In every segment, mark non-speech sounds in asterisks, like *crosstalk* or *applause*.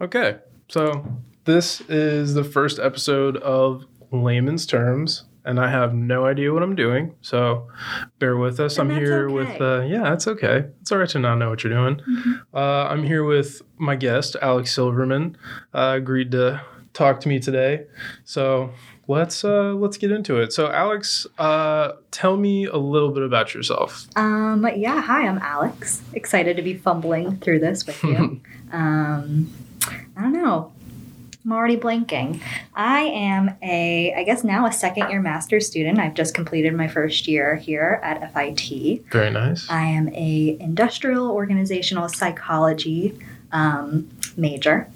Okay, so this is the first episode of Layman's Terms, and I have no idea what I'm doing. So bear with us. And I'm here okay. with, uh, yeah, it's okay. It's all right to not know what you're doing. Mm-hmm. Uh, I'm here with my guest, Alex Silverman, uh, agreed to talk to me today. So let's uh, let's get into it. So Alex, uh, tell me a little bit about yourself. Um, yeah, hi, I'm Alex. Excited to be fumbling through this with you. *laughs* um, I don't know. I'm already blanking. I am a, I guess now a second year master's student. I've just completed my first year here at FIT. Very nice. I am a industrial organizational psychology um, major.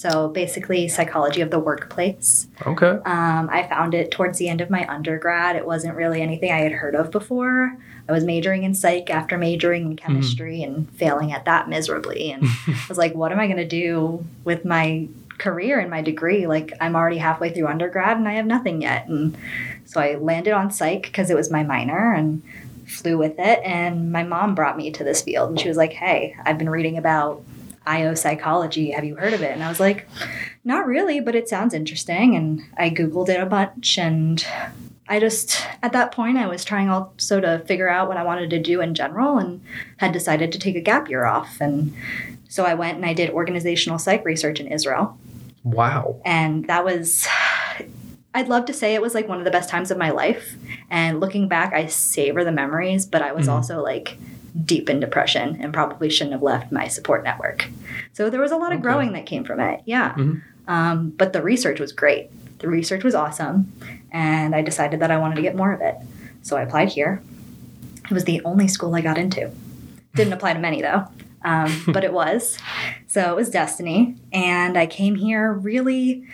So basically, psychology of the workplace. Okay. Um, I found it towards the end of my undergrad. It wasn't really anything I had heard of before. I was majoring in psych after majoring in chemistry and failing at that miserably. And *laughs* I was like, what am I going to do with my career and my degree? Like, I'm already halfway through undergrad and I have nothing yet. And so I landed on psych because it was my minor and flew with it. And my mom brought me to this field and she was like, hey, I've been reading about IO psychology. Have you heard of it? And I was like, not really, but it sounds interesting. And I Googled it a bunch. And I just, at that point, I was trying also to figure out what I wanted to do in general and had decided to take a gap year off. And so I went and I did organizational psych research in Israel. Wow. And that was, I'd love to say it was like one of the best times of my life. And looking back, I savor the memories, but I was Mhm. also like deep in depression and probably shouldn't have left my support network. So there was a lot of Okay. growing that came from it. Yeah. Mhm. Um, but the research was great. The research was awesome. And I decided that I wanted to get more of it. So I applied here. It was the only school I got into. Didn't apply to many though, um, *laughs* but it was. So it was destiny. And I came here really,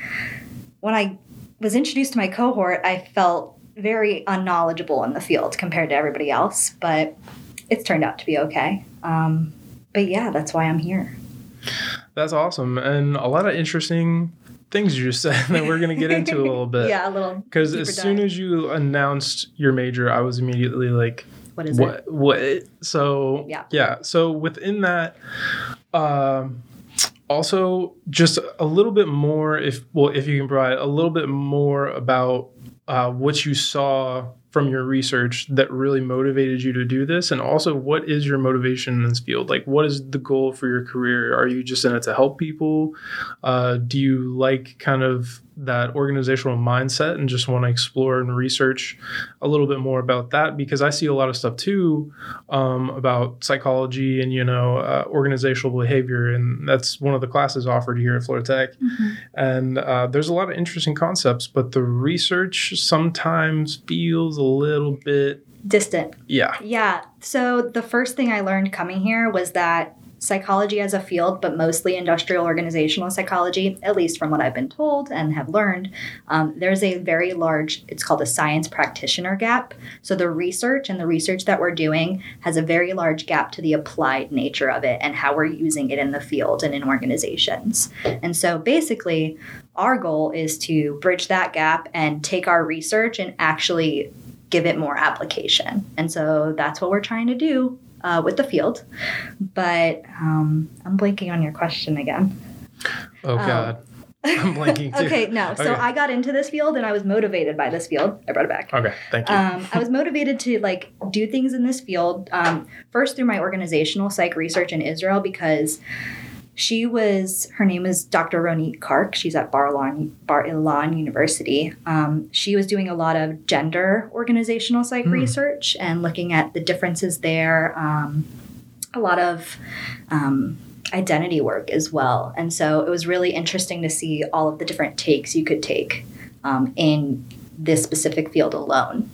when I was introduced to my cohort, I felt very unknowledgeable in the field compared to everybody else, but it's turned out to be okay. Um, but yeah, that's why I'm here. That's awesome. And a lot of interesting things you just *laughs* said that we're going to get into a little bit. yeah, a little. Because as soon as you announced your major, I was immediately like, What is it? what? What? So, Yeah. Yeah. So within that, um, also just a little bit more, if, well, if you can provide a little bit more about uh, what you saw from your research that really motivated you to do this? And also what is your motivation in this field? Like what is the goal for your career? Are you just in it to help people? Uh, do you like kind of that organizational mindset and just want to explore and research a little bit more about that because i see a lot of stuff too um, about psychology and you know uh, organizational behavior and that's one of the classes offered here at florida tech Mhm. and uh, there's a lot of interesting concepts but the research sometimes feels a little bit Distant. yeah Yeah. So the first thing I learned coming here was that psychology as a field, but mostly industrial organizational psychology, at least from what I've been told and have learned, um, there's a very large, it's called a science practitioner gap. So the research and the research that we're doing has a very large gap to the applied nature of it and how we're using it in the field and in organizations. And so basically, our goal is to bridge that gap and take our research and actually give it more application. And so that's what we're trying to do uh, with the field. But um, I'm blanking on your question again. oh Oh. god *laughs* i'm blanking too okay, no. So Okay. I got into this field and I was motivated by this field. I brought it back. okay thank you Um, I was motivated to like do things in this field um, first through my organizational psych research in Israel because she was her name is Dr. Ronit Kark. She's at Bar Ilan, Bar Ilan University. Um, she was doing a lot of gender organizational psych Hmm. research and looking at the differences there. Um, a lot of um, identity work as well. And so it was really interesting to see all of the different takes you could take um, in this specific field alone.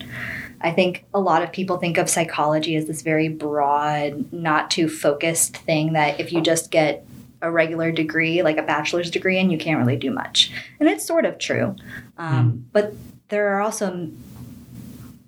I think a lot of people think of psychology as this very broad, not too focused thing that if you just get a regular degree, like a bachelor's degree, and you can't really do much. And it's sort of true. Um, But there are also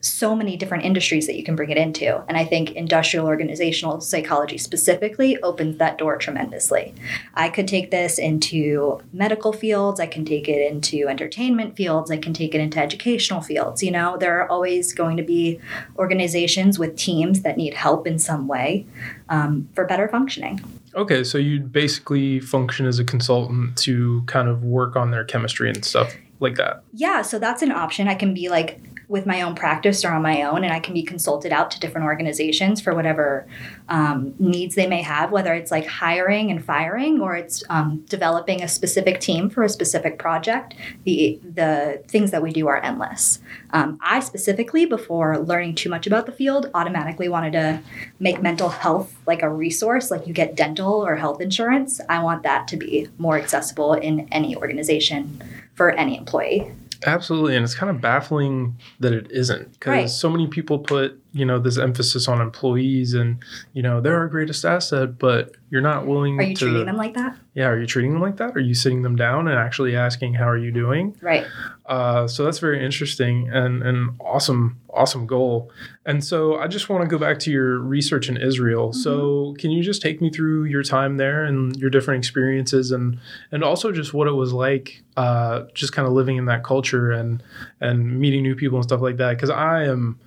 so many different industries that you can bring it into. And I think industrial organizational psychology specifically opens that door tremendously. I could take this into medical fields, I can take it into entertainment fields, I can take it into educational fields. You know, there are always going to be organizations with teams that need help in some way um, for better functioning. Okay, so you basically function as a consultant to kind of work on their chemistry and stuff like that. Yeah, so that's an option. I can be like with my own practice or on my own, and I can be consulted out to different organizations for whatever um, needs they may have, whether it's like hiring and firing or it's um, developing a specific team for a specific project. The the things that we do are endless. Um, I specifically, before learning too much about the field, automatically wanted to make mental health like a resource, like you get dental or health insurance. I want that to be more accessible in any organization for any employee. Absolutely, and it's kind of baffling that it isn't because Right. so many people put you know this emphasis on employees and you know they're our greatest asset, but you're not willing Are you to. treating them like that? Yeah, are you treating them like that? Are you sitting them down and actually asking how are you doing? Right. Uh, so that's very interesting and an awesome, awesome goal. And so I just want to go back to your research in Israel. So can you just take me through your time there and your different experiences and and also just what it was like, uh, just kind of living in that culture and and meeting new people and stuff like that? Because I am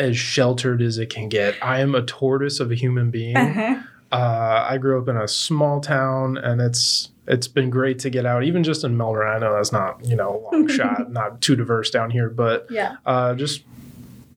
as sheltered as it can get. I am a tortoise of a human being. Uh-huh. Uh, I grew up in a small town, and it's it's been great to get out. Even just in Melbourne, I know that's not you know a long *laughs* shot, not too diverse down here, but Yeah. uh, just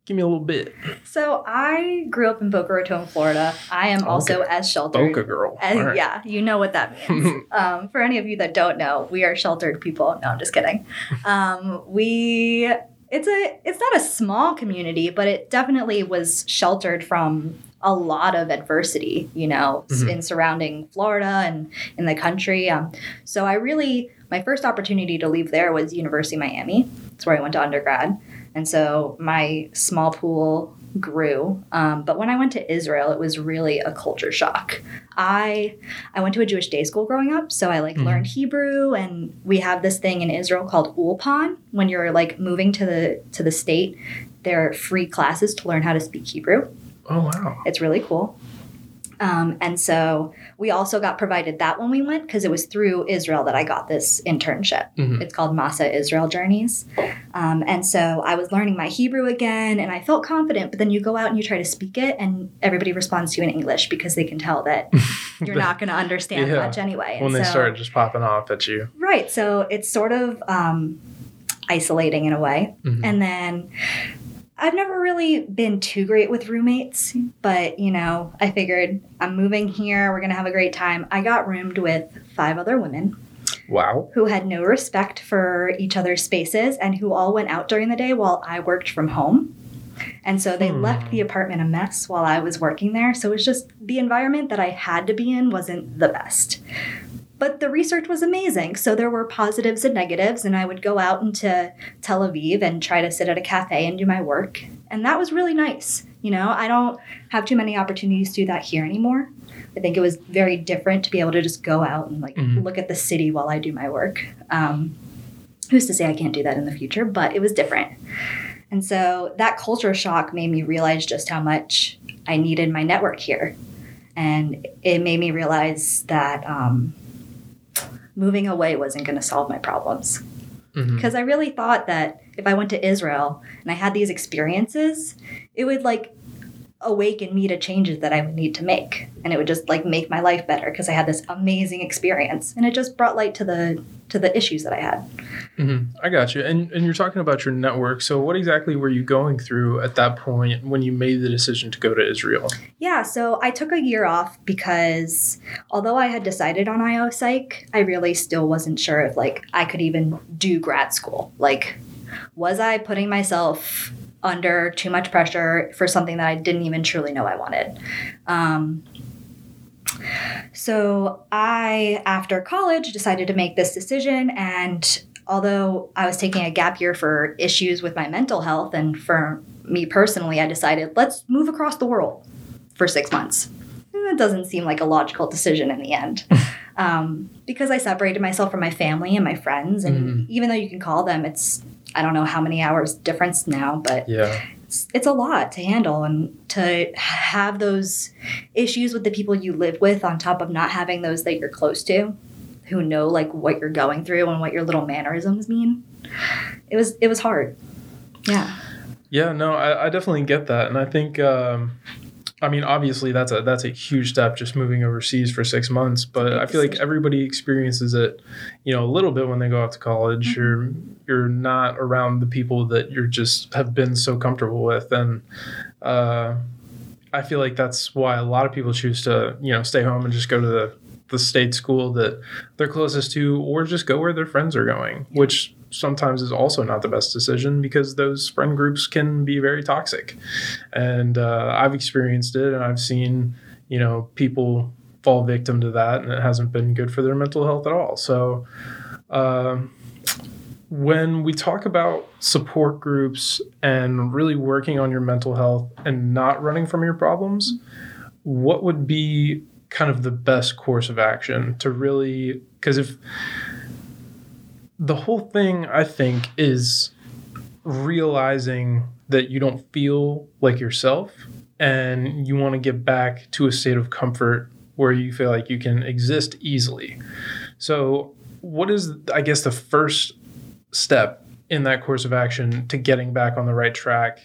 give me a little bit. So I grew up in Boca Raton, Florida. I am also as sheltered. Boca girl. as- right. Yeah, you know what that means. *laughs* um, for any of you that don't know, we are sheltered people. No, I'm just kidding. *laughs* Um, we it's a it's not a small community, but it definitely was sheltered from a lot of adversity. You know, Mhm. in surrounding Florida and in the country. Um, so I really my first opportunity to leave there was University of Miami. That's where I went to undergrad. And so my small pool grew. Um, but when I went to Israel, it was really a culture shock. I I went to a Jewish day school growing up, so I like Mhm. learned Hebrew, and we have this thing in Israel called Ulpan. When you're like moving to the to the state, there are free classes to learn how to speak Hebrew. Oh wow. It's really cool. Um, and so we also got provided that when we went because it was through Israel that I got this internship. Mhm. It's called Masa Israel Journeys. Um, and so I was learning my Hebrew again and I felt confident, but then you go out and you try to speak it and everybody responds to you in English because they can tell that *laughs* you're not going to understand Yeah. much anyway. when And they so- start just popping off at you. Right. So it's sort of um, isolating in a way. Mhm. And then I've never really been too great with roommates, but you know, I figured I'm moving here, we're going to have a great time. I got roomed with five other women Wow. who had no respect for each other's spaces and who all went out during the day while I worked from home. And so they Hmm. left the apartment a mess while I was working there. So it was just the environment that I had to be in wasn't the best. But the research was amazing. So there were positives and negatives. And I would go out into Tel Aviv and try to sit at a cafe and do my work. And that was really nice. You know, I don't have too many opportunities to do that here anymore. I think it was very different to be able to just go out and like Mhm. look at the city while I do my work. Um, who's to say I can't do that in the future? But it was different. And so that culture shock made me realize just how much I needed my network here. And it made me realize that um, moving away wasn't going to solve my problems. Mhm. Because I really thought that if I went to Israel and I had these experiences, it would like awaken me to changes that I would need to make. And it would just like make my life better because I had this amazing experience. And it just brought light to the to the issues that I had. Mhm. I got you. And and you're talking about your network. So what exactly were you going through at that point when you made the decision to go to Israel? Yeah, so I took a year off because although I had decided on IO Psych, I really still wasn't sure if like I could even do grad school. Like, was I putting myself under too much pressure for something that I didn't even truly know I wanted? Um, so I, after college, decided to make this decision and although I was taking a gap year for issues with my mental health and for me personally, I decided let's move across the world for six months. That doesn't seem like a logical decision in the end. *laughs* um, because I separated myself from my family and my friends. And even though you can call them, it's, I don't know how many hours difference now, but Yeah. It's, a lot to handle and to have those issues with the people you live with on top of not having those that you're close to who know like what you're going through and what your little mannerisms mean. It was, it was hard. Yeah. Yeah, no, I, I definitely get that, and I think um, I mean, obviously that's a that's a huge step just moving overseas for six months. But I feel like everybody experiences it, you know, a little bit when they go off to college. Mm-hmm. You're you're not around the people that you're just have been so comfortable with, and uh, I feel like that's why a lot of people choose to you know stay home and just go to the the state school that they're closest to, or just go where their friends are going, which sometimes is also not the best decision because those friend groups can be very toxic. And uh, I've experienced it and I've seen, you know, people fall victim to that and it hasn't been good for their mental health at all. So, uh, when we talk about support groups and really working on your mental health and not running from your problems, what would be kind of the best course of action to really because if the whole thing I think is realizing that you don't feel like yourself and you want to get back to a state of comfort where you feel like you can exist easily. So, what is I guess the first step in that course of action to getting back on the right track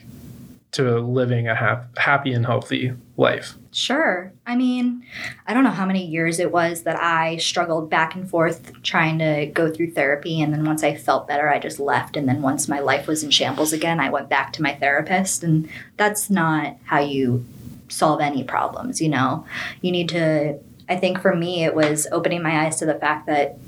to living a ha- happy and healthy life? Sure. I mean, I don't know how many years it was that I struggled back and forth trying to go through therapy. And then once I felt better, I just left. And then once my life was in shambles again, I went back to my therapist. And that's not how you solve any problems, you know? You need to, I think for me, it was opening my eyes to the fact that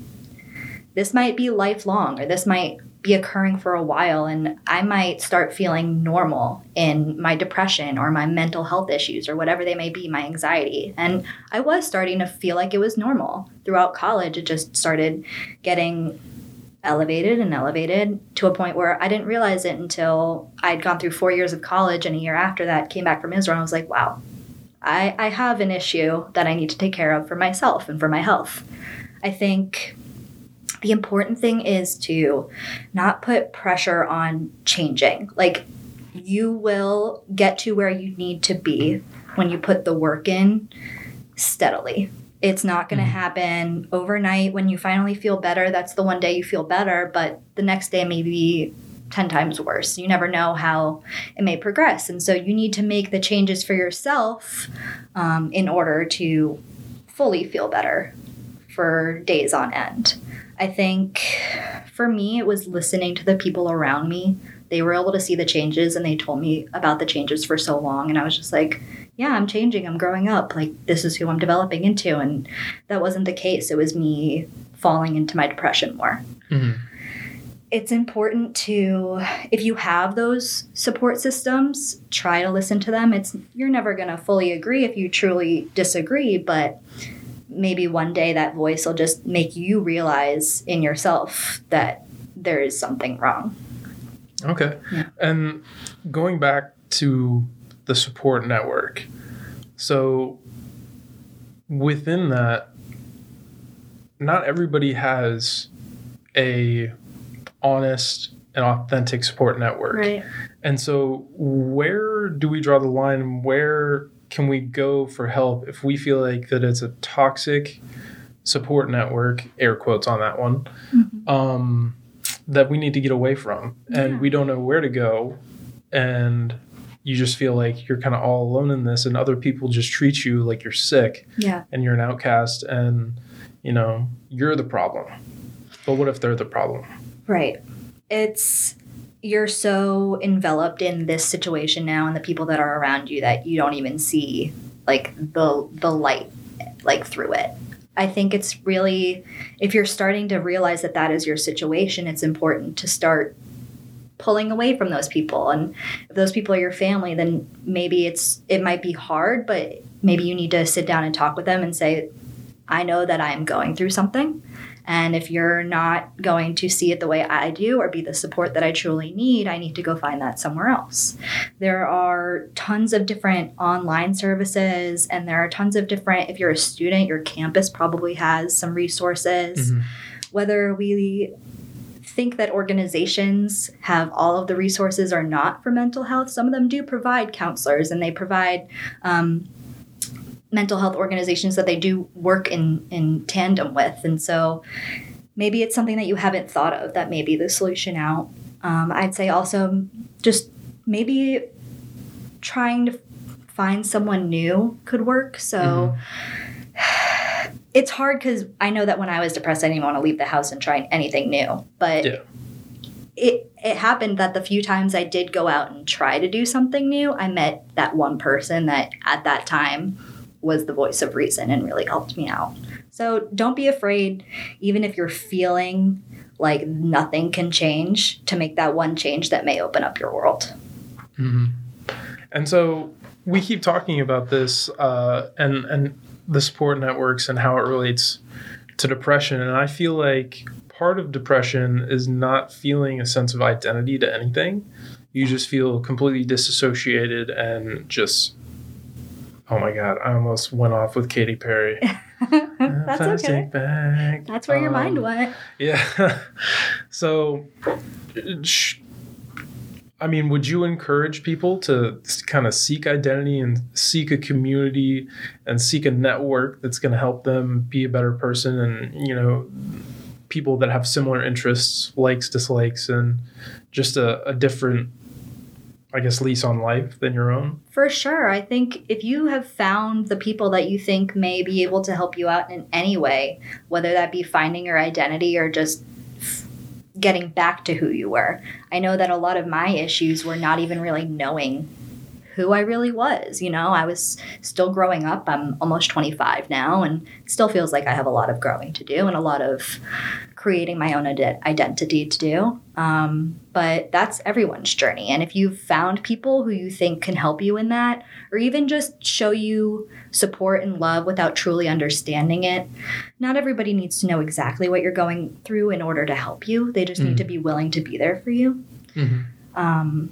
this might be lifelong or this might be occurring for a while and I might start feeling normal in my depression or my mental health issues or whatever they may be, my anxiety. And I was starting to feel like it was normal. Throughout college, it just started getting elevated and elevated to a point where I didn't realize it until I'd gone through four years of college and a year after that came back from Israel and I was like, wow, I, I have an issue that I need to take care of for myself and for my health. I think the important thing is to not put pressure on changing. Like, you will get to where you need to be when you put the work in steadily. It's not going to mm-hmm. happen overnight when you finally feel better. That's the one day you feel better, but the next day may be 10 times worse. You never know how it may progress. And so you need to make the changes for yourself um, in order to fully feel better for days on end. I think for me, it was listening to the people around me. They were able to see the changes and they told me about the changes for so long. And I was just like, yeah, I'm changing. I'm growing up. Like, this is who I'm developing into. And that wasn't the case. It was me falling into my depression more. Mm-hmm. It's important to, if you have those support systems, try to listen to them. It's you're never going to fully agree if you truly disagree, but maybe one day that voice will just make you realize in yourself that there is something wrong. Okay. Yeah. And going back to the support network. So within that not everybody has a honest and authentic support network. Right. And so where do we draw the line where can we go for help if we feel like that it's a toxic support network air quotes on that one mm-hmm. um, that we need to get away from and yeah. we don't know where to go and you just feel like you're kind of all alone in this and other people just treat you like you're sick yeah. and you're an outcast and you know you're the problem but what if they're the problem right it's you're so enveloped in this situation now and the people that are around you that you don't even see like the the light like through it. I think it's really if you're starting to realize that that is your situation it's important to start pulling away from those people. And if those people are your family then maybe it's it might be hard but maybe you need to sit down and talk with them and say i know that i'm going through something and if you're not going to see it the way I do or be the support that I truly need, I need to go find that somewhere else. There are tons of different online services, and there are tons of different, if you're a student, your campus probably has some resources. Mm-hmm. Whether we think that organizations have all of the resources or not for mental health, some of them do provide counselors and they provide. Um, mental health organizations that they do work in in tandem with and so maybe it's something that you haven't thought of that may be the solution out um, i'd say also just maybe trying to find someone new could work. So Mm-hmm. it's hard because I know that when I was depressed, I didn't want to leave the house and try anything new. But Yeah. it it happened that the few times I did go out and try to do something new, I met that one person that at that time was the voice of reason and really helped me out. So don't be afraid, even if you're feeling like nothing can change, to make that one change that may open up your world. hmm And so we keep talking about this uh, and and the support networks and how it relates to depression, and I feel like part of depression is not feeling a sense of identity to anything. You just feel completely disassociated and just. Oh my God! I almost went off with Katy Perry. *laughs* That's okay. Bag. That's where your mind Um, went. Yeah. *laughs* so, sh- I mean, would you encourage people to kind of seek identity and seek a community and seek a network that's going to help them be a better person and, you know, people that have similar interests, likes, dislikes, and just a, a different, I guess, lease on life than your own? For sure. I think if you have found the people that you think may be able to help you out in any way, whether that be finding your identity or just getting back to who you were. I know that a lot of my issues were not even really knowing who I really was. You know, I was still growing up. I'm almost 25 now and still feels like I have a lot of growing to do and a lot of creating my own ide- identity to do. Um, but that's everyone's journey. And if you've found people who you think can help you in that, or even just show you support and love without truly understanding it, not everybody needs to know exactly what you're going through in order to help you. They just need Mm. to be willing to be there for you. Mm-hmm. Um,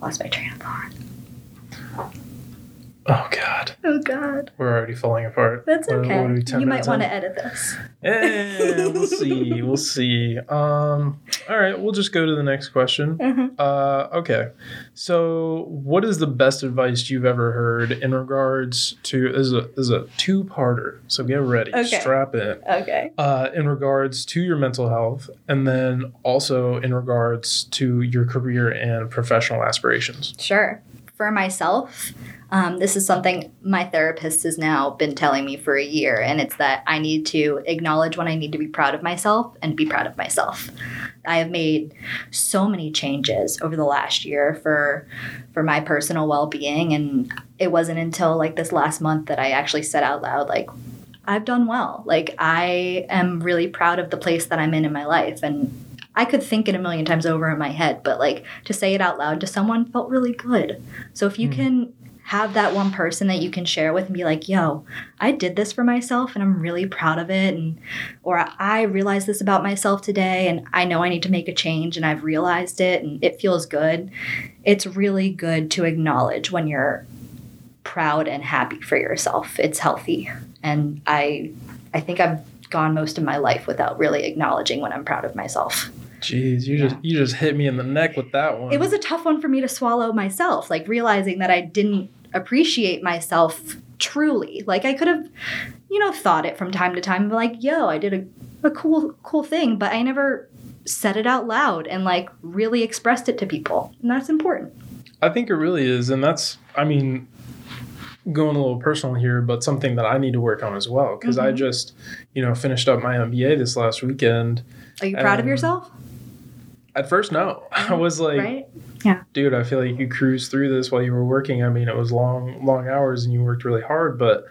lost my train of thought. Oh, God. Oh, God. We're already falling apart. That's What- okay. what we, you might want to edit this. Eh, we'll *laughs* see. We'll see. Um, all right, we'll just go to the next question. Mhm. Uh, okay. So, what is the best advice you've ever heard in regards to? This is a, is a two parter, so get ready. Okay. Strap in. Okay. Uh, in regards to your mental health, and then also in regards to your career and professional aspirations. Sure. For myself, um, this is something my therapist has now been telling me for a year, and it's that I need to acknowledge when I need to be proud of myself and be proud of myself. I have made so many changes over the last year for for my personal well being, and it wasn't until like this last month that I actually said out loud, like, I've done well. Like, I am really proud of the place that I'm in in my life, and I could think it a million times over in my head, but like to say it out loud to someone felt really good. So if you Mhm. can have that one person that you can share with and be like, yo, I did this for myself and I'm really proud of it. And, or I realized this about myself today and I know I need to make a change and I've realized it and it feels good. It's really good to acknowledge when you're proud and happy for yourself. It's healthy. And I, I think I've gone most of my life without really acknowledging when I'm proud of myself. Jeez, you just you just hit me in the neck with that one. It was a tough one for me to swallow myself, like realizing that I didn't appreciate myself truly. Like I could have, you know, thought it from time to time, like, yo, I did a, a cool, cool thing, but I never said it out loud and like really expressed it to people. And that's important. I think it really is, and that's I mean, going a little personal here, but something that I need to work on as well because I Mhm. just you know finished up my MBA this last weekend. Are you proud of yourself? At first, no, *laughs* I was like, right? dude, I feel like you cruised through this while you were working. I mean, it was long, long hours and you worked really hard, but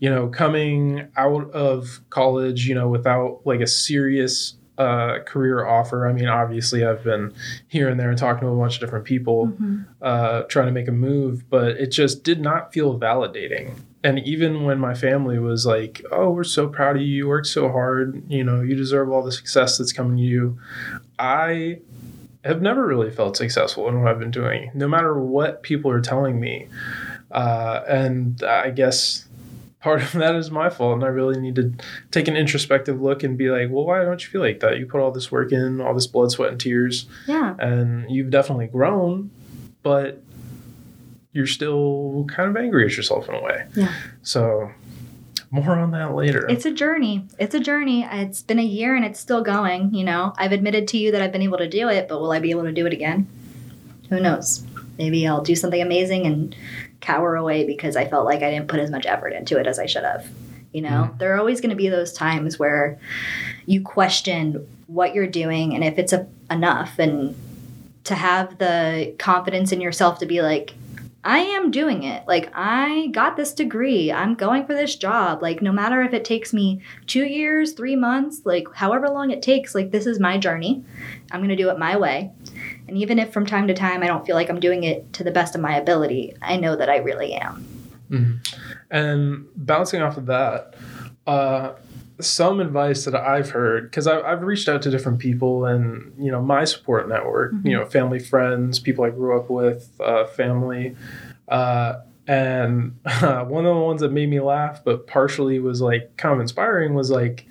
you know, coming out of college, you know, without like a serious uh, career offer. I mean, obviously, I've been here and there and talking to a bunch of different people, Mhm. uh, trying to make a move, but it just did not feel validating. And even when my family was like, "Oh, we're so proud of you. You worked so hard. You know, you deserve all the success that's coming to you," I have never really felt successful in what I've been doing, no matter what people are telling me. Uh, and I guess part of that is my fault. And I really need to take an introspective look and be like, well, why don't you feel like that? You put all this work in, all this blood, sweat, and tears, Yeah. and you've definitely grown, but you're still kind of angry at yourself in a way. Yeah. So, more on that later. It's a journey. It's a journey. It's been a year and it's still going. You know, I've admitted to you that I've been able to do it, but will I be able to do it again? Who knows? maybe I'll do something amazing and cower away because I felt like I didn't put as much effort into it as I should have. You know, mm-hmm. there are always going to be those times where you question what you're doing and if it's a, enough and to have the confidence in yourself to be like I am doing it. Like, I got this degree. I'm going for this job. Like, no matter if it takes me two years, three months, like, however long it takes, like, this is my journey. I'm going to do it my way. And even if from time to time I don't feel like I'm doing it to the best of my ability, I know that I really am. Mm-hmm. And bouncing off of that, uh, some advice that I've heard because I've reached out to different people and you know my support network, mm-hmm. you know, family, friends, people I grew up with, uh, family, uh, and uh, *laughs* one of the ones that made me laugh, but partially was like kind of inspiring, was like.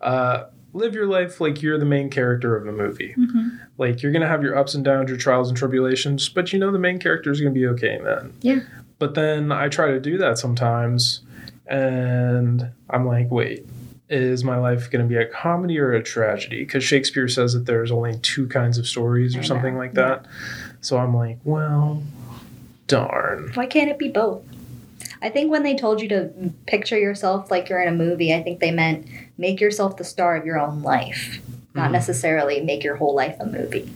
Uh, live your life like you're the main character of the movie. Mm-hmm. Like you're gonna have your ups and downs, your trials and tribulations, but you know the main character is gonna be okay, man. Yeah. But then I try to do that sometimes, and I'm like, wait, is my life going to be a comedy or a tragedy? Because Shakespeare says that there's only two kinds of stories or something like that. Yeah. So I'm like, well, darn. Why can't it be both? I think when they told you to picture yourself like you're in a movie, I think they meant make yourself the star of your own life, not mm-hmm. necessarily make your whole life a movie.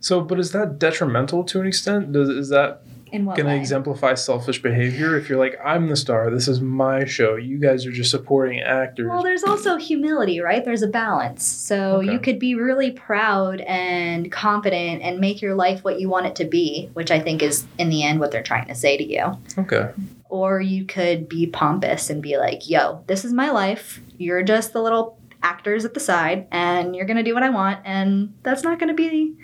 So, but is that detrimental to an extent? Does is that in what going to exemplify selfish behavior. If you're like i'm the star. This is my show. You guys are just supporting actors. Well there's also humility right? There's a balance. So okay. you could be really proud and confident and make your life what you want it to be which i think is in the end what they're trying to say to you. Okay. Or you could be pompous and be like yo this is my life. You're just the little actors at the side and you're going to do what I want. And that's not going to be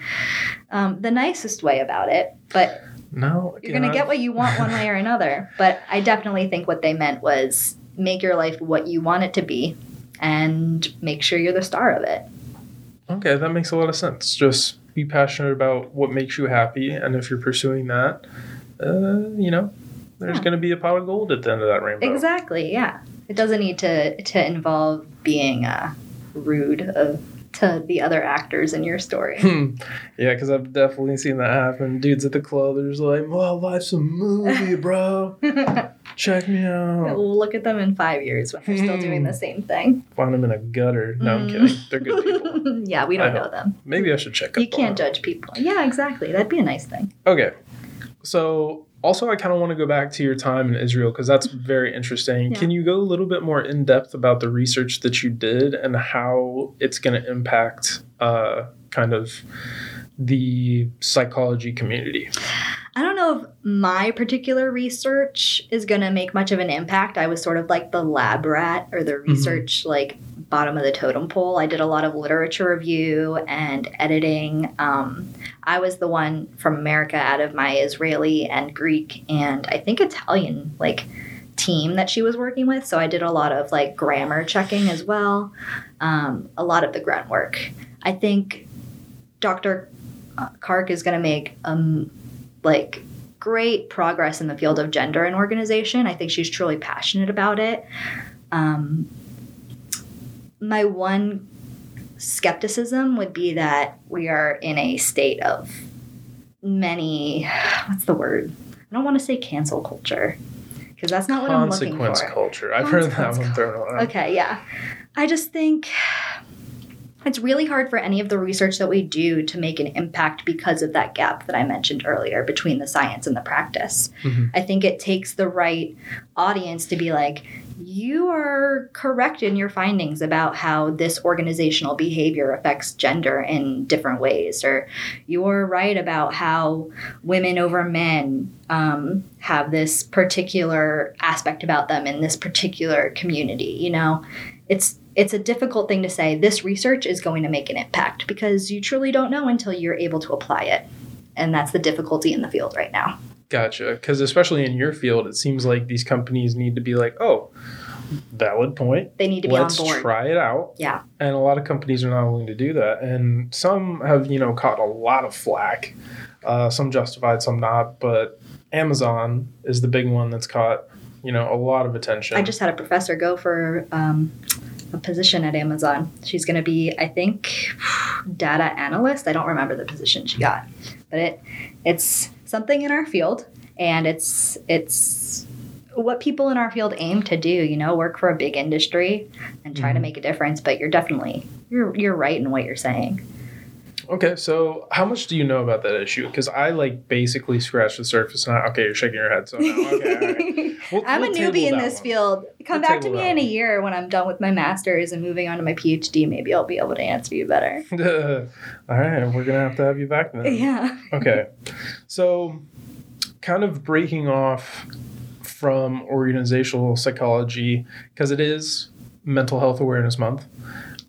um, the nicest way about it. But no, you're gonna get what you want one way or another. But I definitely think what they meant was make your life what you want it to be, and make sure you're the star of it. Okay, that makes a lot of sense. Just be passionate about what makes you happy, and if you're pursuing that, uh, you know, there's yeah. going to be a pot of gold at the end of that rainbow. Exactly. Yeah, it doesn't need to to involve being uh, rude of to the other actors in your story. Hmm. yeah, because I've definitely seen that happen. Dudes at the club, they're just like, well, life's a movie, *laughs* bro. Check me out. We'll look at them in five years when they're still doing the hmm. same thing. Find them in a gutter. No, I'm kidding. They're good people. *laughs* yeah, we don't I know hope. them. Maybe I should check You can't judge people. Yeah, exactly. That'd be a nice thing. Okay. So also, I kind of want to go back to your time in Israel because that's very interesting. Yeah. Can you go a little bit more in depth about the research that you did and how it's going to impact uh, kind of the psychology community? I don't know if my particular research is going to make much of an impact. I was sort of like the lab rat or the mm-hmm. research, mm-hmm. like bottom of the totem pole. I did a lot of literature review and editing. Um, I was the one from America out of my Israeli and Greek and I think Italian like team that she was working with. So I did a lot of like grammar checking as well, um, a lot of the grunt work. I think Dr. Kark is going to make um like great progress in the field of gender and organization. I think she's truly passionate about it. Um, my one skepticism would be that we are in a state of many what's the word? I don't want to say cancel culture because that's not what i'm looking for. Consequence culture. I've heard that one thrown around. Okay yeah. I just think it's really hard for any of the research that we do to make an impact because of that gap that I mentioned earlier between the science and the practice. Mm-hmm. I think it takes the right audience to be like, you are correct in your findings about how this organizational behavior affects gender in different ways, or you're right about how women over men um, have this particular aspect about them in this particular community. You know, it's it's a difficult thing to say this research is going to make an impact because you truly don't know until you're able to apply it. And that's the difficulty in the field right now. Gotcha. Because especially in your field, it seems like these companies need to be like, oh, valid point. They need to be Let's on board. try it out. Yeah. And a lot of companies are not willing to do that. And some have, you know, caught a lot of flack. Uh, some justified, some not. But Amazon is the big one that's caught, you know, a lot of attention. I just had a professor go for um, a position at Amazon. She's going to be, I think, data analyst. I don't remember the position she got, but it it's something in our field, and it's it's what people in our field aim to do. You know, work for a big industry and try to Mhm. make a difference. But you're definitely you're you're right in what you're saying. Okay, so how much do you know about that issue? Because I like basically scratched the surface. And I, okay, you're shaking your head. So no, okay, right. *laughs* We'll- I'm we'll a newbie in this one. field. Come We'll back to me in a year when I'm done with my master's and moving on to my PhD. Maybe I'll be able to answer you better. *laughs* all right, we're gonna have to have you back then. Yeah. Okay, so kind of breaking off from organizational psychology because it is Mental Health Awareness Month.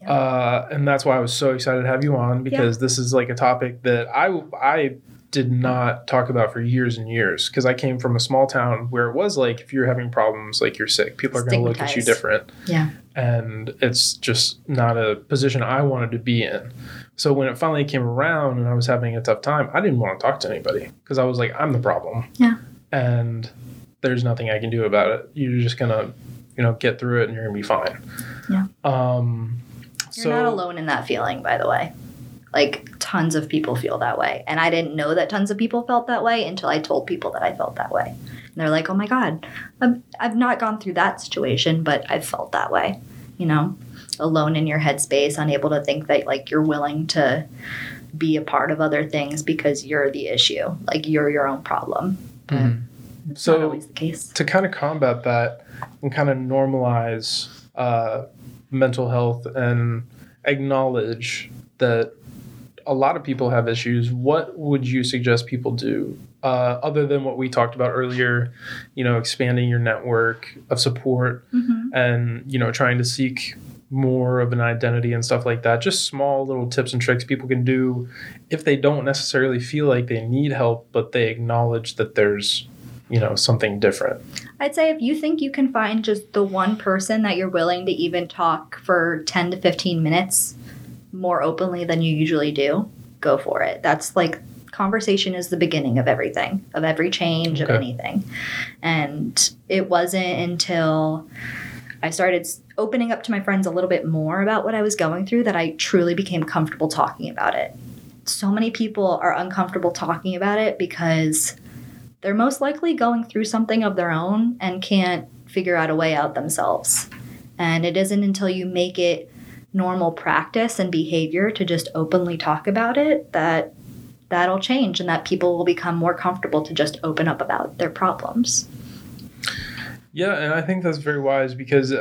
Yeah. Uh, and that's why I was so excited to have you on because this is like a topic that I I did not talk about for years and years because I came from a small town where it was like if you're having problems like you're sick people are going to look at you different Yeah. and it's just not a position I wanted to be in. So when it finally came around and I was having a tough time, I didn't want to talk to anybody because I was like, I'm the problem. Yeah. And there's nothing I can do about it. You're just gonna, you know, get through it and you're gonna be fine. Yeah. Um. You're so not alone in that feeling, by the way. Like tons of people feel that way. And I didn't know that tons of people felt that way until I told people that I felt that way. And they're like, oh my God, I've, I've not gone through that situation, but I've felt that way. You know, alone in your headspace, unable to think that like you're willing to be a part of other things because you're the issue. Like you're your own problem. Mhm. It's So- not always the case. to kind of combat that and kind of normalize uh, mental health and acknowledge that a lot of people have issues, what would you suggest people do? Uh, other than what we talked about earlier? You know, expanding your network of support hmm and you know trying to seek more of an identity and stuff like that. Just small little tips and tricks people can do if they don't necessarily feel like they need help but they acknowledge that there's you know something different I'd say if you think you can find just the one person that you're willing to even talk for 10 to 15 minutes more openly than you usually do, go for it. That's like conversation is the beginning of everything, of every change, of anything. And it wasn't until I started opening up to my friends a little bit more about what I was going through that I truly became comfortable talking about it. So many people are uncomfortable talking about it because they're most likely going through something of their own and can't figure out a way out themselves. And it isn't until you make it normal practice and behavior to just openly talk about it that that'll change and that people will become more comfortable to just open up about their problems. Yeah, and I think that's very wise because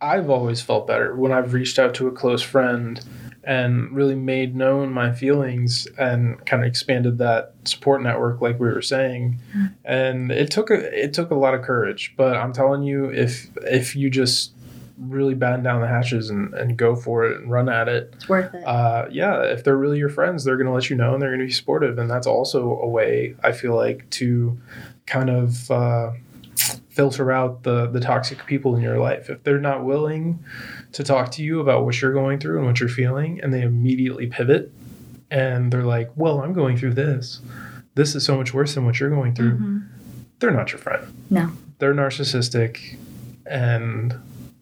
I've always felt better when I've reached out to a close friend and really made known my feelings and kind of expanded that support network like we were saying. And it took a it took a lot of courage, but I'm telling you if if you just really batten down the hatches and, and go for it and run at it, It's worth it. uh, yeah, if they're really your friends, they're going to let you know and they're going to be supportive. And that's also a way I feel like to kind of uh, filter out the the toxic people in your life. If they're not willing to talk to you about what you're going through and what you're feeling, and they immediately pivot and they're like, "Well, I'm going through this. This is so much worse than what you're going through." Mhm. They're not your friend. No. They're narcissistic, and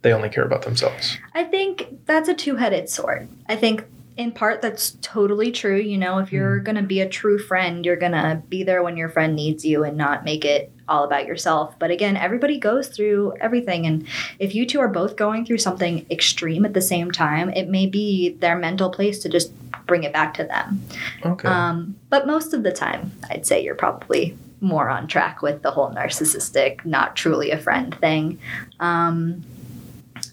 they only care about themselves. I think that's a two headed sword. I think in part that's totally true. You know, if you're going to be a true friend, you're going to be there when your friend needs you and not make it all about yourself. But again, everybody goes through everything. And if you two are both going through something extreme at the same time, it may be their mental place to just bring it back to them. Okay. Um, but most of the time, I'd say you're probably more on track with the whole narcissistic, not truly a friend thing. Um,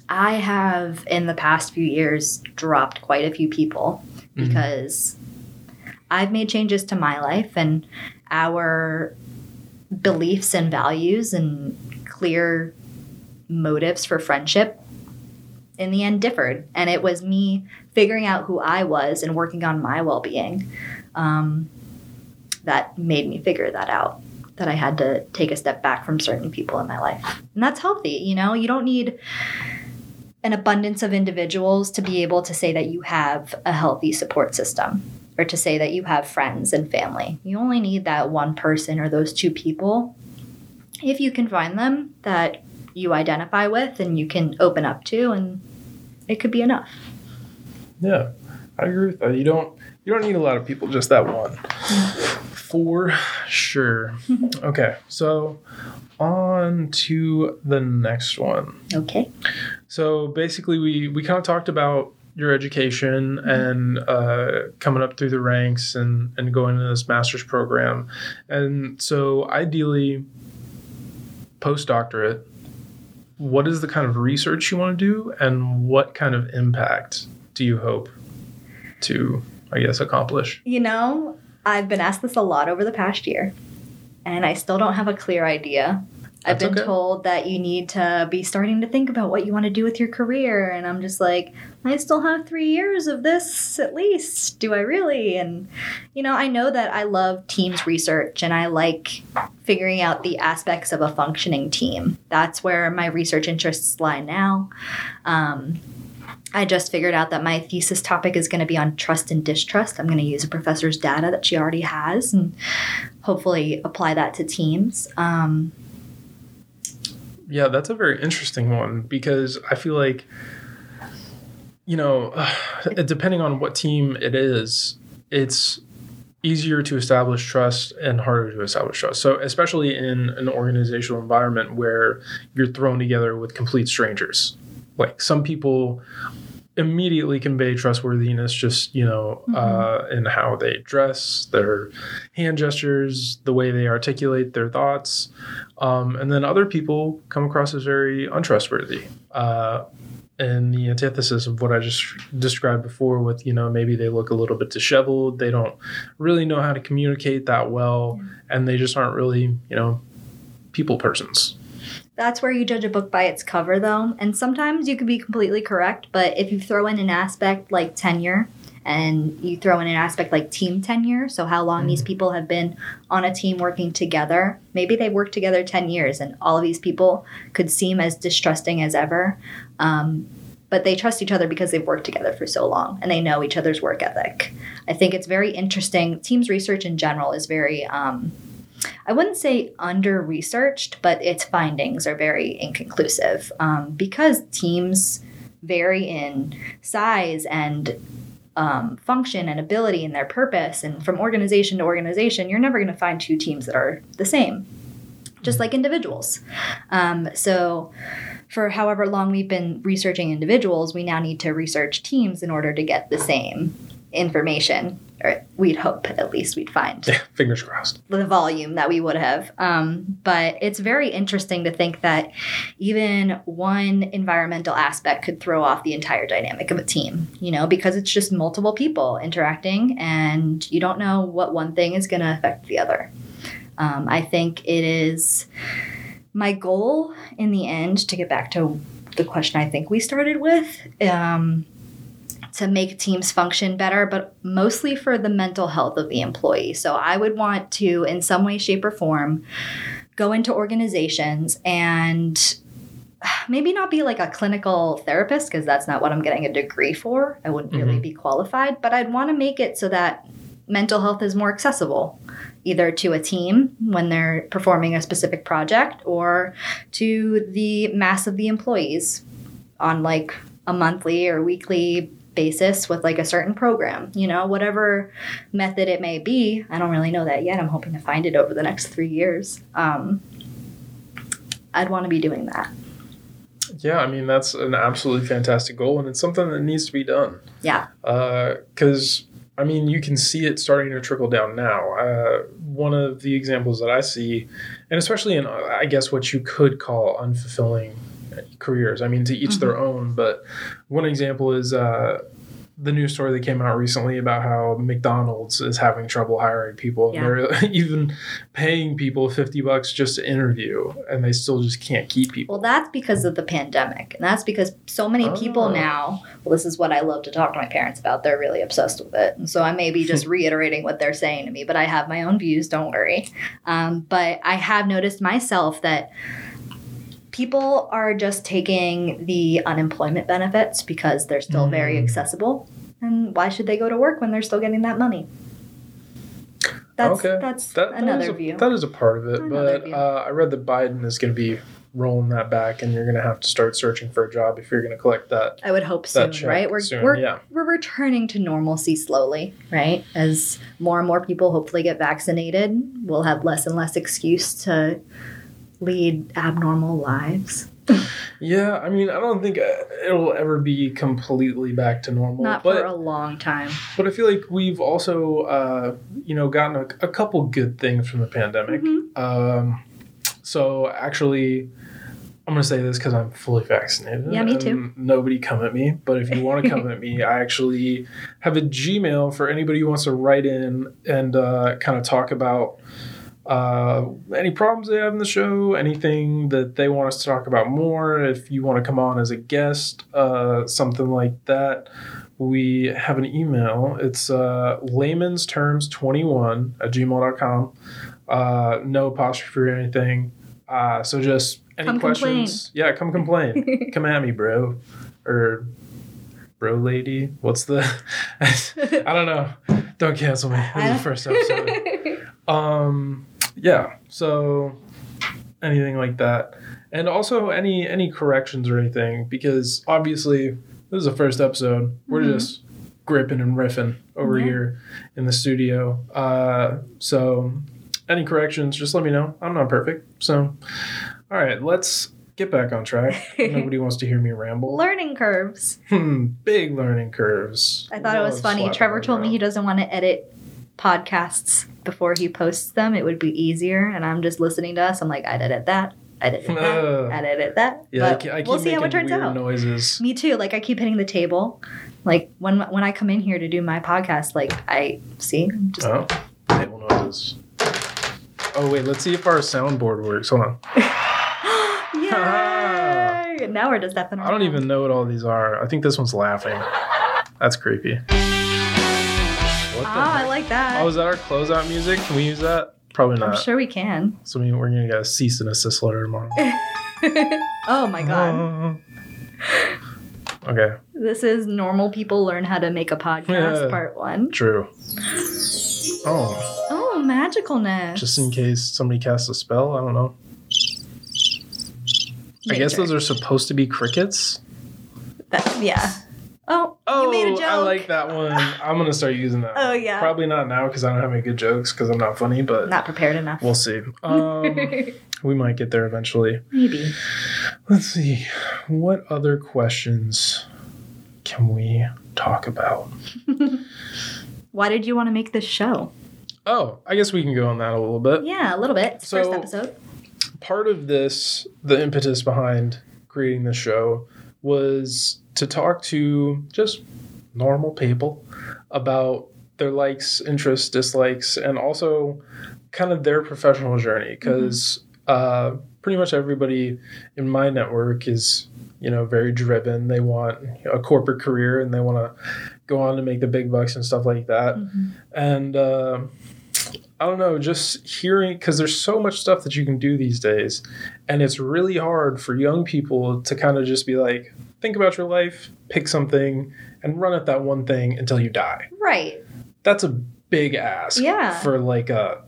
I have, in the past few years, dropped quite a few people Mhm. because I've made changes to my life and our beliefs and values and clear motives for friendship in the end differed. And it was me figuring out who I was and working on my well being um, that made me figure that out. That I had to take a step back from certain people in my life. And that's healthy. You know, you don't need an abundance of individuals to be able to say that you have a healthy support system or to say that you have friends and family. You only need that one person or those two people if you can find them that you identify with and you can open up to and it could be enough. Yeah, I agree with that. You don't you don't need a lot of people, just that one. For sure. *laughs* okay, so on to the next one. Okay. So basically, we we kind of talked about your education and uh, coming up through the ranks and and going into this master's program, and so ideally, postdoctorate. What is the kind of research you want to do, and what kind of impact do you hope to, I guess, accomplish? You know, I've been asked this a lot over the past year, and I still don't have a clear idea. I've That's been okay. told that you need to be starting to think about what you want to do with your career, and I'm just like, I still have three years of this at least. Do I really? And, you know, I know that I love teams research and I like figuring out the aspects of a functioning team. That's where my research interests lie now. Um, I just figured out that my thesis topic is going to be on trust and distrust. I'm going to use a professor's data that she already has and hopefully apply that to teams. Um, Yeah, that's a very interesting one because I feel like, you know, *sighs* depending on what team it is, it's easier to establish trust and harder to establish trust. So, especially in an organizational environment where you're thrown together with complete strangers. Like some people immediately convey trustworthiness just you know uh, in how they dress their hand gestures the way they articulate their thoughts. Um, and then other people come across as very untrustworthy. Uh, and the antithesis of what i just described before with you know maybe they look a little bit disheveled they don't really know how to communicate that well and they just aren't really you know people persons That's where you judge a book by its cover, though. And sometimes you could be completely correct, but if you throw in an aspect like tenure and you throw in an aspect like team tenure, so how long these people have been on a team working together, maybe they've worked together 10 years and all of these people could seem as distrusting as ever. Um, but they trust each other because they've worked together for so long and they know each other's work ethic. I think it's very interesting. Teams research in general is very. Um, I wouldn't say under researched, but its findings are very inconclusive um, because teams vary in size and um, function and ability and their purpose. And from organization to organization, you're never going to find two teams that are the same, just like individuals. Um, so, for however long we've been researching individuals, we now need to research teams in order to get the same information. Or we'd hope, at least, we'd find yeah *laughs* fingers crossed the volume that we would have. Um, but it's very interesting to think that even one environmental aspect could throw off the entire dynamic of a team, you know, because it's just multiple people interacting and you don't know what one thing is going to affect the other. Um, I think it is my goal in the end to get back to the question I think we started with. Um, to make teams function better, but mostly for the mental health of the employee. So I would want to, in some way, shape, or form, go into organizations and *sighs* maybe not be like a clinical therapist because that's not what I'm getting a degree for. I wouldn't really Mhm. be qualified, but I'd want to make it so that mental health is more accessible either to a team when they're performing a specific project or to the mass of the employees on like a monthly or weekly basis with like a certain program, you know, whatever method it may be. I don't really know that yet. I'm hoping to find it over the next three years. Um, I'd want to be doing that. yeah i mean that's an absolutely fantastic goal and it's something that needs to be done Yeah. because I mean, you can see it starting to trickle down now. Uh, one of the examples that I see, and especially in, uh, I guess, what you could call unfulfilling careers. I mean, to each their own. But one example is uh, the news story that came out recently about how McDonald's is having trouble hiring people. Yeah. They're *laughs* even paying people fifty bucks just to interview, and they still just can't keep people. Well, that's because of the pandemic. And that's because so many people Oh. now, well, this is what I love to talk to my parents about. They're really obsessed with it. And so I may be *laughs* just reiterating what they're saying to me, but I have my own views, don't worry. Um, but I have noticed myself that people are just taking the unemployment benefits because they're still very Mm. accessible. And why should they go to work when they're still getting that money? That's, Okay. that's That, that another a, view. That is a part of it, Another but uh, I read that Biden is going to be rolling that back, and you're gonna have to start searching for a job if you're gonna collect that. I would hope soon, right? We're soon, we're yeah. we're returning to normalcy slowly, right? As more and more people hopefully get vaccinated, we'll have less and less excuse to lead abnormal lives. Yeah, I mean, I don't think uh, it'll ever be completely back to normal, Not but for a long time. but I feel like we've also, uh, you know, gotten a, a couple good things from the pandemic. Mhm. Um, so actually, I'm gonna say this because I'm fully vaccinated. Yeah, me too. Nobody come at me, but if you want to come at me, I actually have a Gmail for anybody who wants to write in and uh, kind of talk about uh, any problems they have in the show, anything that they want us to talk about more. If you want to come on as a guest, uh, something like that. We have an email. It's uh, layman's terms 21 at gmail.com. Uh, no apostrophe or anything. Uh, so just any Come questions? Yeah, come complain. *laughs* come at me, bro. Or bro lady. What's the *laughs* I don't know. Don't cancel me. This is the first episode. *laughs* Um yeah, so anything like that. And also any any corrections or anything, because obviously this is the first episode. We're Mhm. just gripping and riffing over Yeah. here in the studio. Uh so any corrections, just let me know. I'm not perfect. So all right, let's get back on track. *laughs* Nobody wants to hear me ramble. Learning curves. Hmm, big learning curves. I thought it was funny. Trevor told me he doesn't want to edit podcasts before he posts them. It would be easier. And I'm just listening to us. I'm like, I'd edit that. I'd edit that. Ugh. I'd edit that. Yeah, I, But ke- I keep we'll see how it turns out. noises. Me too. Like I keep hitting the table. Like when when I come in here to do my podcast, like I see I'm just Oh, table noises. Oh wait, let's see if our soundboard works. Hold on. *gasps* *laughs* Yay! now we're just effing I don't even know what all these are. I think this one's laughing. That's creepy. What Ah, I like that. Oh, is that our closeout music? Can we use that? Probably not. I'm sure we can. So we- we're gonna get a cease and assist letter tomorrow. *laughs* oh my god. *laughs* okay, This is normal people learn how to make a podcast Yeah. part 1. true. Oh, Oh, magicalness. just in case somebody casts a spell. I don't know. I guess those are supposed to be crickets. That- yeah. Oh, Oh, you made a joke. I like that one. I'm gonna start using that. *laughs* oh yeah. Probably not now because I don't have any good jokes because I'm not funny, but Not prepared enough. we'll see. Um, *laughs* we might get there eventually. Maybe. Let's see. What other questions can we talk about? *laughs* Why did you want to make this show? Oh, I guess we can go on that a little bit. Yeah, a little bit. So- First episode. part of this, the impetus behind creating the show was to talk to just normal people about their likes, interests, dislikes, and also kind of their professional journey. Because uh, pretty much everybody in my network is, you know, very driven. They want a corporate career and they want to go on to make the big bucks and stuff like that Mhm. and uh, I don't know, just hearing because there's so much stuff that you can do these days, and it's really hard for young people to kind of just be like, think about your life, pick something, and run at that one thing until you die. Right. That's a big ask Yeah. for like a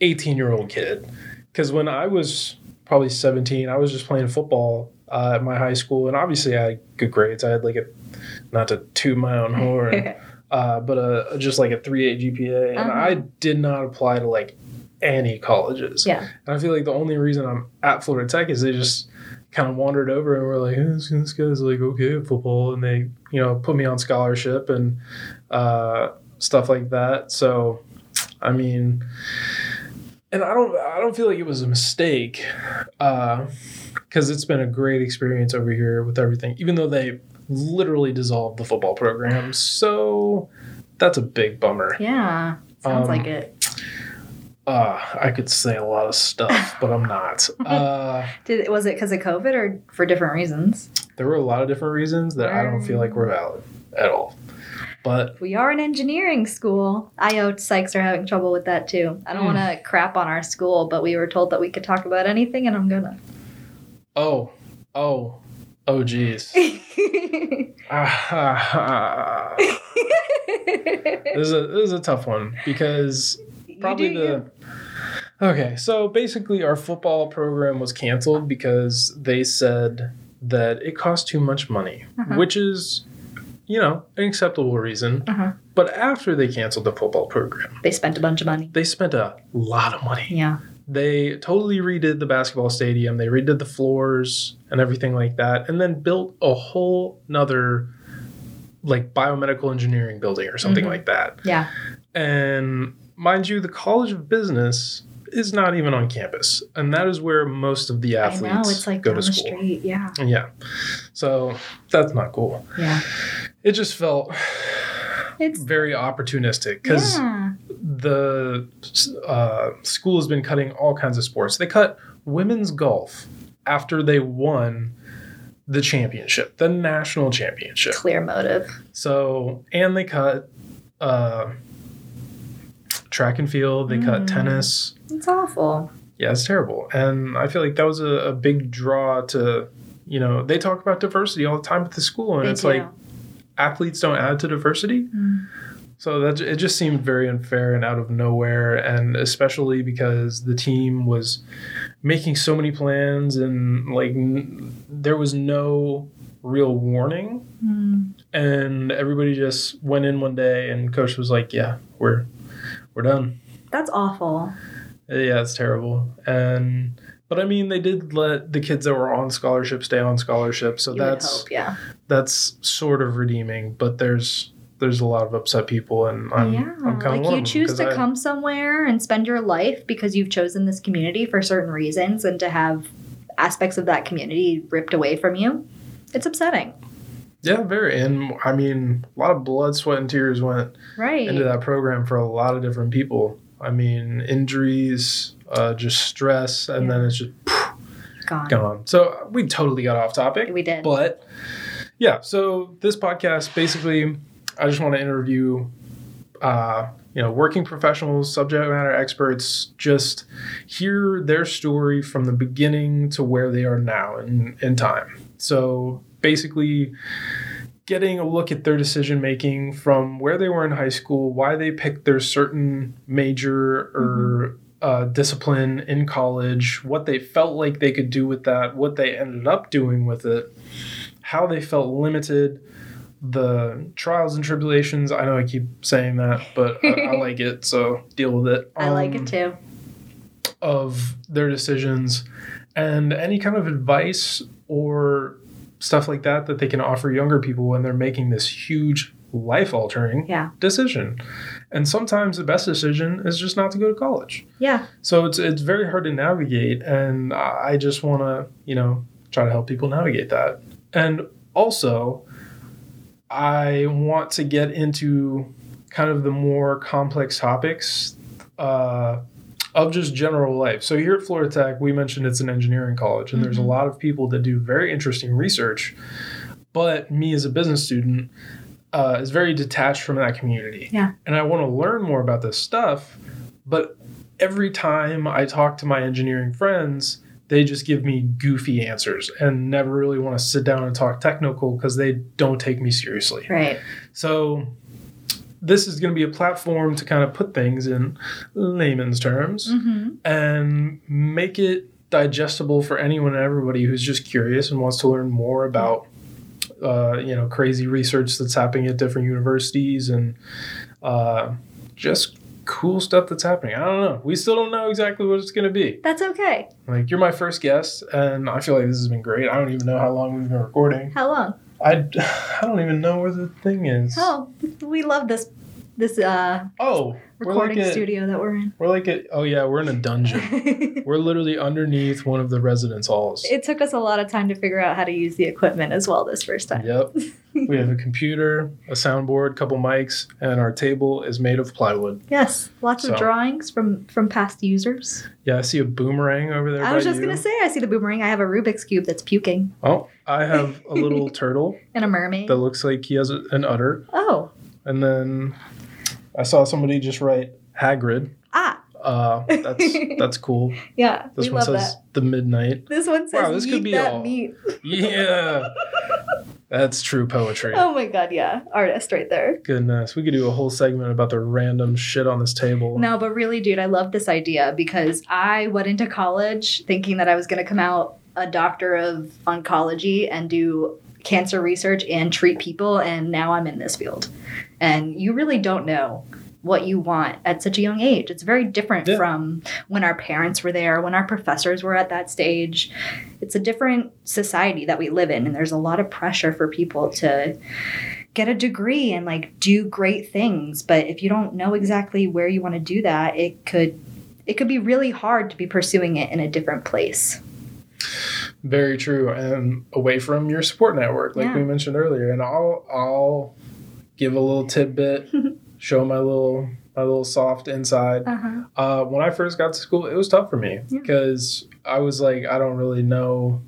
18 year old kid. Because when I was probably 17, I was just playing football uh, at my high school, and obviously I had good grades. I had like a not to toot my own horn *laughs* uh, but a just like a 3.8 GPA, and Uh-huh. I did not apply to like any colleges. yeah. And I feel like the only reason I'm at Florida Tech is they just kind of wandered over and were like, hey, this, this guy's like okay at football, and they you know put me on scholarship and uh, stuff like that. So, I mean, and I don't I don't feel like it was a mistake because it's been a great experience over here with everything, even though they literally dissolved the football program. So that's a big bummer. Yeah. Sounds Um, like it. Uh, I could say a lot of stuff, *laughs* but I'm not. Uh, Did was it because of COVID or for different reasons? there were a lot of different reasons that I don't feel like were valid at all. But We are an engineering school. IO Psychs are having trouble with that too. I don't Hmm. want to crap on our school, but we were told that we could talk about anything, and I'm gonna. oh, oh, oh, geez. *laughs* *laughs* This is a this is a tough one because probably the. Okay, so basically, our football program was canceled because they said that it cost too much money, Uh-huh. which is, you know, an acceptable reason. Uh-huh. But after they canceled the football program, They spent a bunch of money. they spent a lot of money. Yeah. They totally redid the basketball stadium, they redid the floors and everything like that, and then built a whole nother like biomedical engineering building or something Mhm. like that. Yeah. And mind you, the College of Business is not even on campus, and that is where most of the I athletes know. It's like go to school. street. Yeah. Yeah, so that's not cool. Yeah. It just felt It's very opportunistic because yeah. The uh, school has been cutting all kinds of sports. They cut women's golf after they won the championship, the national championship. clear motive. So, and they cut uh, track and field, they cut Mm. tennis. It's awful. Yeah, it's terrible. And I feel like that was a, a big draw to, you know, they talk about diversity all the time at the school, and They it's do. like athletes don't add to diversity. Mm. So that it just seemed very unfair and out of nowhere, and especially because the team was making so many plans and like n- there was no real warning, Mm. and everybody just went in one day, and coach was like, "Yeah, we're we're done." That's awful. Yeah, it's terrible, and but I mean, they did let the kids that were on scholarship stay on scholarship, so You that's hope, yeah. that's sort of redeeming. But there's there's a lot of upset people, and I'm yeah. I'm kind of like you choose to I- come somewhere and spend your life because you've chosen this community for certain reasons and to have aspects of that community ripped away from you. It's upsetting. Yeah, very. And I mean, a lot of blood, sweat, and tears went Right. into that program for a lot of different people. I mean, injuries, uh, just stress, and then it's just Gone. gone. So we totally got off topic. We did. But yeah, so this podcast basically, I just want to interview, uh, you know, working professionals, subject matter experts, just hear their story from the beginning to where they are now in, in time. So basically, getting a look at their decision making from where they were in high school, why they picked their certain major or uh, discipline in college, what they felt like they could do with that, what they ended up doing with it, how they felt limited, the trials and tribulations. I know I keep saying that, but I, I *laughs* like it, so deal with it. I like Um, it too. of their decisions and any kind of advice or stuff like that that they can offer younger people when they're making this huge life altering Yeah. decision. And sometimes the best decision is just not to go to college. Yeah. So it's it's very hard to navigate and I just want to, you know, try to help people navigate that. And also I want to get into kind of the more complex topics uh, of just general life. So here at Florida Tech, we mentioned it's an engineering college, and there's a Mhm. lot of people that do very interesting research. But me as a business student uh, is very detached from that community. Yeah. And I want to learn more about this stuff. But every time I talk to my engineering friends, they just give me goofy answers and never really want to sit down and talk technical because they don't take me seriously. Right. So this is going to be a platform to kind of put things in layman's terms Mm-hmm. and make it digestible for anyone and everybody who's just curious and wants to learn more about uh, you know crazy research that's happening at different universities and uh, just cool stuff that's happening. I don't know. We still don't know exactly what it's going to be. That's okay. Like you're my first guest, and I feel like this has been great. I don't even know how long we've been recording. How long? I, *sighs* I don't even know where the thing is. Oh, we love this this uh Oh, recording like at, studio that we're in. We're like at, oh yeah, we're in a dungeon. *laughs* we're literally underneath one of the residence halls. it took us a lot of time to figure out how to use the equipment as well this first time. Yep. *laughs* we have a computer, a soundboard, couple mics, and our table is made of plywood. Yes, lots So. of drawings from from past users. Yeah, I see a boomerang over there. I was just you. gonna say, I see the boomerang. I have a Rubik's cube that's puking, Oh, I have a little *laughs* turtle and a mermaid. that looks like he has a, an udder, oh, and then I saw somebody just write Hagrid. ah, Uh, that's *laughs* that's cool. yeah, This we one love says that. the midnight. This one says, Wow, this could be that all- meat." *laughs* Yeah. That's true poetry. Oh my god, yeah. Artist right there. Goodness, we could do a whole segment about the random shit on this table. No, but really, dude, I love this idea because I went into college thinking that I was going to come out a doctor of oncology and do cancer research and treat people, and now I'm in this field. And you really don't know what you want at such a young age. It's very different Yeah. from when our parents were there, when our professors were at that stage. It's a different society that we live in, and there's a lot of pressure for people to get a degree and like do great things. But if you don't know exactly where you want to do that, it could it could be really hard to be pursuing it in a different place. Very true, and away from your support network, like Yeah. we mentioned earlier. And I'll I'll give a little tidbit, *laughs* show my little my little soft inside. Uh-huh. Uh, when I first got to school, it was tough for me Yeah. because I was like, I don't really know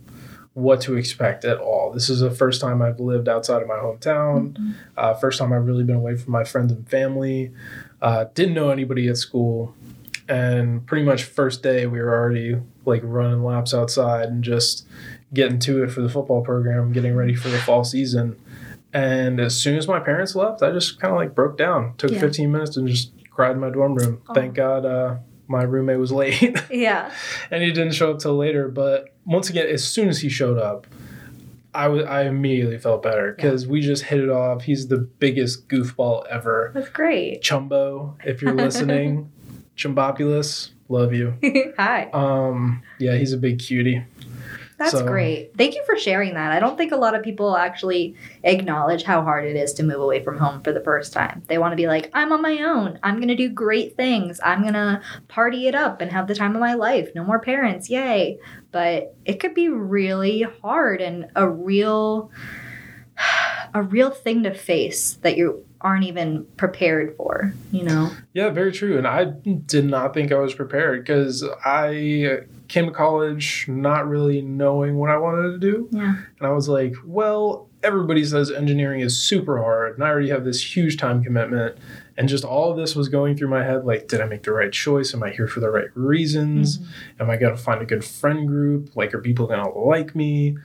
what to expect at all. This is the first time I've lived outside of my hometown. Mm-hmm. Uh, first time I've really been away from my friends and family. Uh, didn't know anybody at school, and pretty much first day we were already like running laps outside and just getting to it for the football program, getting ready for the fall season. And as soon as my parents left, I just kind of like broke down. Took Yeah. 15 minutes and just cried in my dorm room. Oh. Thank God uh, my roommate was *laughs* late Yeah. *laughs* and he didn't show up till later. But once again, as soon as he showed up, I was I immediately felt better because we just hit it off. He's the biggest goofball ever. That's great. Chumbo, if you're listening, *laughs* Chumbopulous, love you. Hi. Um, yeah, he's a big cutie. That's So- great. Thank you for sharing that. I don't think a lot of people actually acknowledge how hard it is to move away from home for the first time. They want to be like, I'm on my own. I'm going to do great things. I'm going to party it up and have the time of my life. No more parents. Yay. But it could be really hard and a real a real thing to face that you aren't even prepared for, you know. Yeah, very true. And I did not think I was prepared because I came to college not really knowing what I wanted to do. Yeah. And I was like, well, everybody says engineering is super hard, and I already have this huge time commitment. And just all of this was going through my head like, did I make the right choice? Am I here for the right reasons? Am I going to find a good friend group? Like, are people going to like me?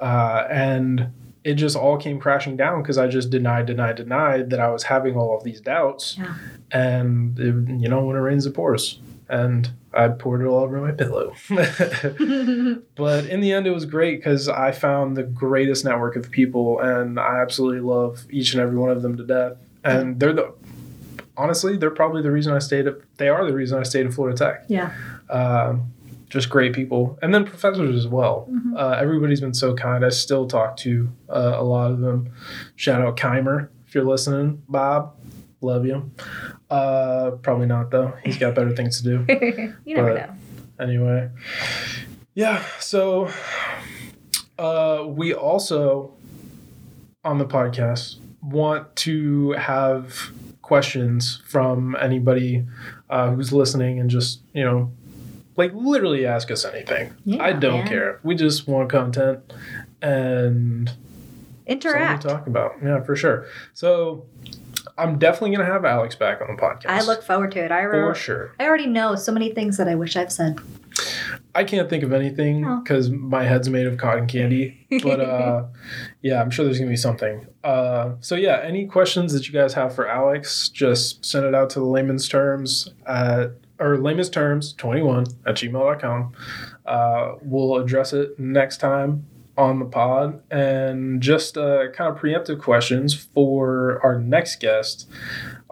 Uh, and it just all came crashing down because I just denied, denied, denied that I was having all of these doubts. Yeah. And, it, you know, when it rains, it pours. And I poured it all over my pillow. *laughs* But in the end, it was great because I found the greatest network of people, and I absolutely love each and every one of them to death. And they're the honestly, they're probably the reason I stayed at. They are the reason I stayed at Florida Tech. yeah. Um, just great people, and then professors as well. Mhm. Uh, everybody's been so kind. I still talk to uh, a lot of them. Shout out Keimer if you're listening, Bob. Love you. Uh, probably not though. He's got better things to do *laughs* you never But- know. anyway yeah so uh we also on the podcast want to have questions from anybody uh, who's listening and just you know like literally ask us anything Yeah, i don't man. care we just want content and Interact. talk about yeah for sure so i'm definitely gonna have alex back on the podcast I look forward to it. I for sure I already know so many things that I wish I've said. I can't think of anything Oh. because my head's made of cotton candy. But *laughs* uh, yeah, I'm sure there's gonna be something. Uh, so yeah, any questions that you guys have for Alex, just send it out to the layman's terms at or layman's terms 21 at gmail.com. Uh, we'll address it next time on the pod and just uh, kind of preemptive questions for our next guest.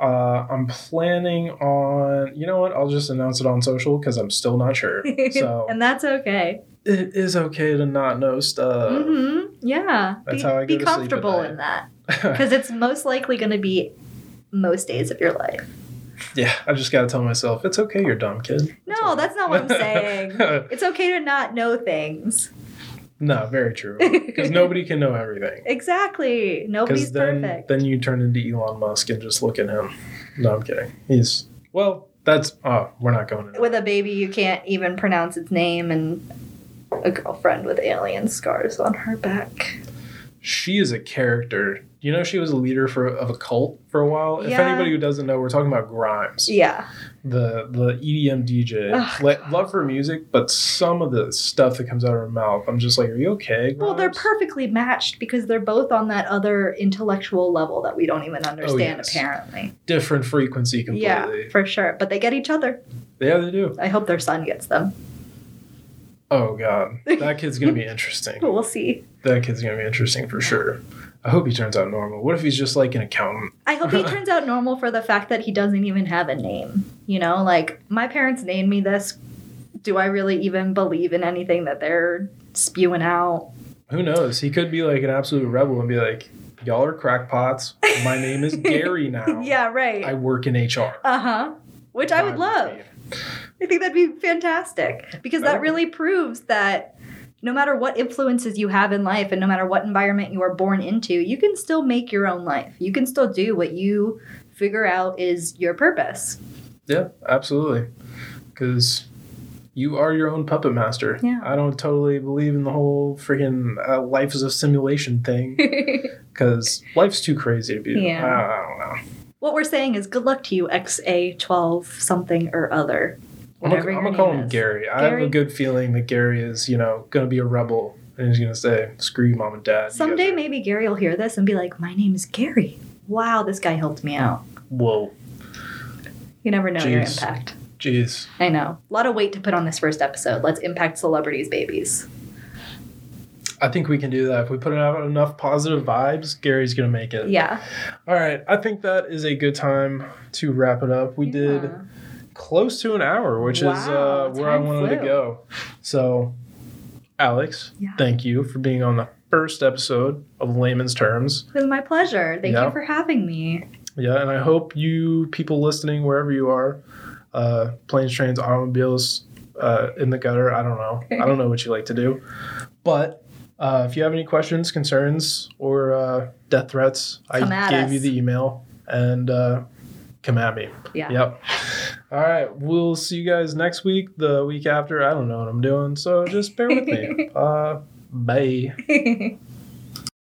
Uh, I'm planning on, you know what? I'll just announce it on social because I'm still not sure. *laughs* So and that's okay. it is okay to not know stuff. hmm Yeah. That's be, how I be to sleep at comfortable in that *laughs* because it's most likely going to be most days of your life. yeah, I just got to tell myself it's okay. You're dumb, kid. No, that's not what I'm *laughs* saying. It's okay to not know things. No, very true. *laughs* Because nobody can know everything. Exactly. Nobody's then, perfect. then you turn into Elon Musk and just look at him. No, I'm kidding. He's well. That's oh, we're not going with a baby you can't even pronounce its name and a girlfriend with alien scars on her back. she is a character You know, she was a leader for of a cult for a while. If anybody who doesn't know, we're talking about Grimes, Yeah. the the EDM DJ. Ugh, Le- love her music, but some of the stuff that comes out of her mouth, I'm just like, are you okay? Well, they're perfectly matched because they're both on that other intellectual level that we don't even oh, understand, Oh, yes. apparently. different frequency completely. Yeah, for sure. But they get each other. yeah, they do. I hope their son gets them. Oh god, that kid's gonna be *laughs* interesting. We'll see. That kid's gonna be interesting for sure. I hope he turns out normal. What if he's just like an accountant? I hope he *laughs* turns out normal for the fact that he doesn't even have a name. You know, like my parents named me this. Do I really even believe in anything that they're spewing out? Who knows? He could be like an absolute rebel and be like, "Y'all are crackpots. My name is Gary *laughs* now. Yeah, right. I work in HR." Uh huh. Which I would love. I think that'd be fantastic because that really proves that no matter what influences you have in life and no matter what environment you are born into, you can still make your own life. You can still do what you figure out is your purpose. Yeah, absolutely. Because you are your own puppet master. Yeah. I don't totally believe in the whole freaking uh, life is a simulation thing. *laughs* Because life's too crazy to be. Yeah. I, I don't know. what we're saying is good luck to you, XA12 something or other. I'm gonna, call him is. Gary. I have a good feeling that Gary is, you know, gonna be a rebel and he's gonna say, "Screw you, mom and dad." Someday maybe Gary will hear this and be like, My name is Gary. Wow, this guy helped me out. Whoa, You never know your Jeez. impact. jeez. I know. A lot of weight to put on this first episode. Let's impact celebrities' babies. I think we can do that if we put out enough positive vibes. Gary's gonna make it. Yeah. All right, I think that is a good time to wrap it up. We did Yeah. Close to an hour, which is uh, where I wanted to go. So, Alex, Yeah. thank you for being on the first episode of Layman's Terms. It was my pleasure. Thank Yeah. you for having me. Yeah, and I hope you people listening wherever you are, uh, planes, trains, automobiles, uh, in the gutter. I don't know. I don't know what you like to do, but uh, if you have any questions, concerns, or uh, death threats, Come I gave us. you the email and uh, come at me. Yeah. Yep. All right. We'll see you guys next week, the week after. I don't know what I'm doing, so just bear with me. *laughs* Uh, bye. *laughs*